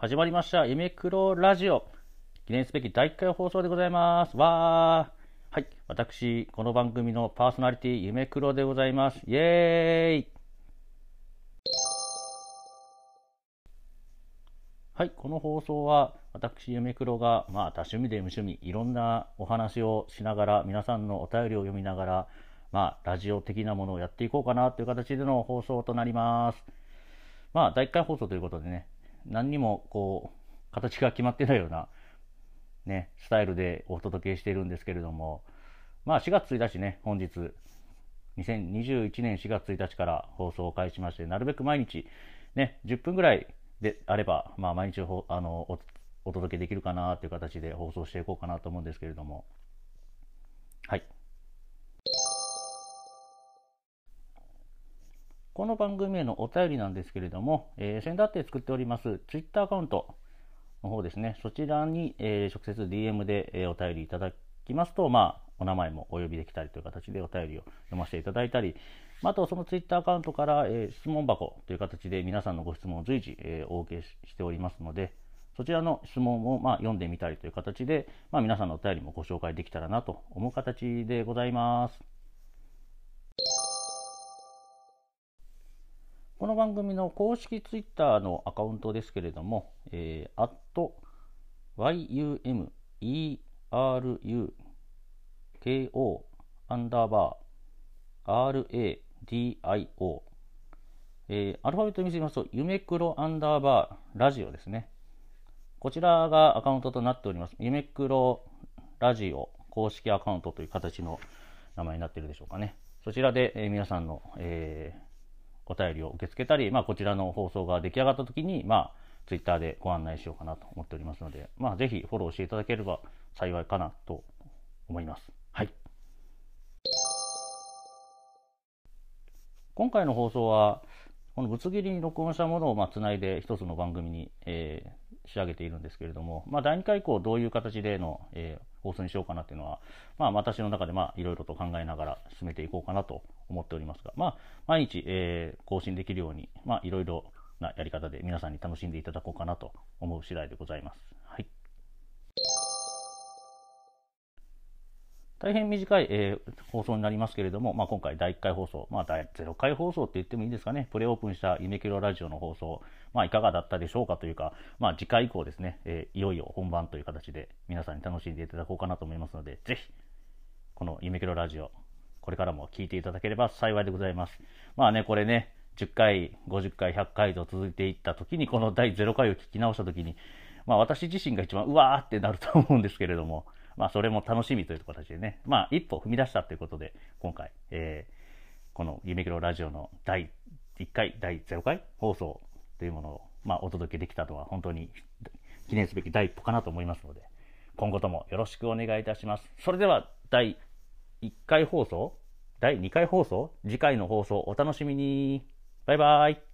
始まりました、夢黒ラジオ。記念すべき第1回放送でございます。わー。はい。私、この番組のパーソナリティ、夢黒でございます。イエーイはい。この放送は、私、夢黒が、まあ、多趣味で無趣味、いろんなお話をしながら、皆さんのお便りを読みながら、まあ、ラジオ的なものをやっていこうかなという形での放送となります。まあ、第1回放送ということでね、何にもこう形が決まってないような、ね、スタイルでお届けしているんですけれども、まあ、4月1日ね、本日、2021年4月1日から放送を開始しまして、なるべく毎日、ね、10分ぐらいであれば、まあ、毎日ほあのおお届けできるかなという形で放送していこうかなと思うんですけれども、はい。この番組へのお便りなんですけれども、えー、先だって作っておりますツイッターアカウントの方ですね、そちらに、えー、直接 DM で、えー、お便りいただきますと、まあ、お名前もお呼びできたりという形でお便りを読ませていただいたり、あとそのツイッターアカウントから、え質問箱という形で皆さんのご質問を随時、えお受けしておりますので、そちらの質問を、まあ、読んでみたりという形で、まあ、皆さんのお便りもご紹介できたらなと思う形でございます。この番組の公式ツイッターのアカウントですけれども、えー、yumeruko アンダーバー radio、えー、アルファベットにすみますと、夢黒アンダーバーラジオですね。こちらがアカウントとなっております。夢黒ラジオ公式アカウントという形の名前になっているでしょうかね。そちらで、えー、皆さんの、えーお便りを受け付けたり、まあ、こちらの放送が出来上がった時に、まあ、ツイッターでご案内しようかなと思っておりますので、まあ、ぜひフォローしていただければ幸いかなと思います。はい。今回の放送は、このぶつ切りに録音したものをまあつないで一つの番組に、えー、仕上げているんですけれども、まあ、第2回以降どういう形での、えー、放送にしようかなっていうのは、まあ、私の中でまあいろいろと考えながら進めていこうかなと思っておりますが、まあ、毎日、えー、更新できるように、まあ、いろいろなやり方で皆さんに楽しんでいただこうかなと思う次第でございます。大変短い、えー、放送になりますけれども、まあ、今回第1回放送、まあ、第0回放送って言ってもいいですかね、プレオープンした夢キロラジオの放送、まあ、いかがだったでしょうかというか、まあ、次回以降ですね、えー、いよいよ本番という形で皆さんに楽しんでいただこうかなと思いますので、ぜひ、この夢キロラジオ、これからも聞いていただければ幸いでございます。まあね、これね、10回、50回、100回と続いていった時に、この第0回を聞き直した時に、まあ私自身が一番うわーってなると思うんですけれども、まあそれも楽しみという形でね、まあ一歩踏み出したということで、今回、えー、この夢キロラジオの第1回、第0回放送というものを、まあお届けできたのは本当に記念すべき第一歩かなと思いますので、今後ともよろしくお願いいたします。それでは第1回放送？第2回放送？次回の放送お楽しみに。バイバイ。